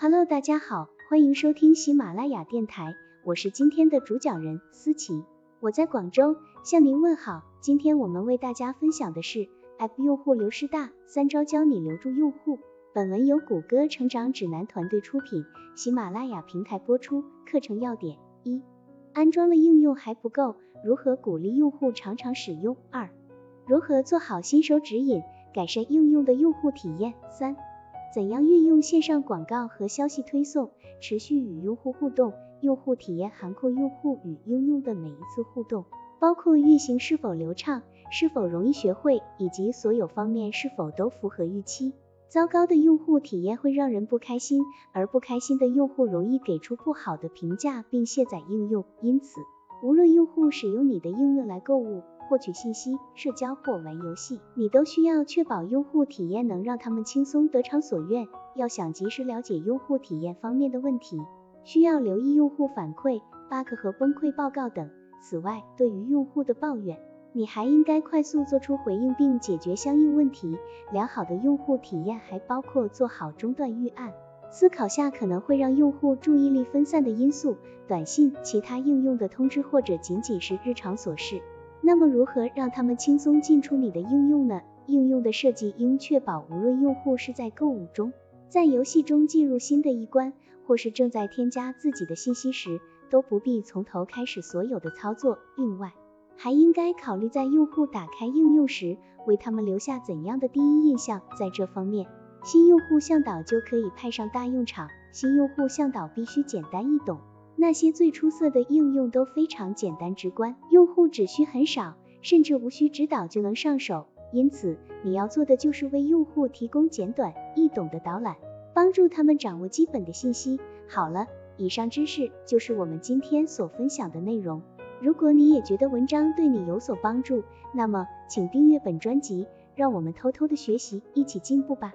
Hello，大家好，欢迎收听喜马拉雅电台，我是今天的主讲人思琪，我在广州向您问好。今天我们为大家分享的是 App 用户流失大，三招教你留住用户。本文由谷歌成长指南团队出品，喜马拉雅平台播出。课程要点：一、安装了应用还不够，如何鼓励用户常常使用？二、如何做好新手指引，改善应用的用户体验？三、怎样运用线上广告和消息推送，持续与用户互动？用户体验涵括用户与应用的每一次互动，包括运行是否流畅、是否容易学会，以及所有方面是否都符合预期。糟糕的用户体验会让人不开心，而不开心的用户容易给出不好的评价并卸载应用。因此，无论用户使用你的应用来购物、获取信息、社交或玩游戏，你都需要确保用户体验能让他们轻松得偿所愿。要想及时了解用户体验方面的问题，需要留意用户反馈、bug 和崩溃报告等。此外，对于用户的抱怨，你还应该快速做出回应并解决相应问题。良好的用户体验还包括做好中断预案，思考下可能会让用户注意力分散的因素，短信、其他应用的通知或者仅仅是日常琐事。那么如何让他们轻松进出你的应用呢？应用的设计应确保无论用户是在购物中、在游戏中进入新的一关，或是正在添加自己的信息时，都不必从头开始所有的操作。另外，还应该考虑在用户打开应用时，为他们留下怎样的第一印象。在这方面，新用户向导就可以派上大用场。新用户向导必须简单易懂，那些最出色的应用都非常简单直观，用户只需很少，甚至无需指导就能上手。因此，你要做的就是为用户提供简短易懂的导览，帮助他们掌握基本的信息。好了，以上知识就是我们今天所分享的内容。如果你也觉得文章对你有所帮助，那么请订阅本专辑，让我们偷偷的学习，一起进步吧。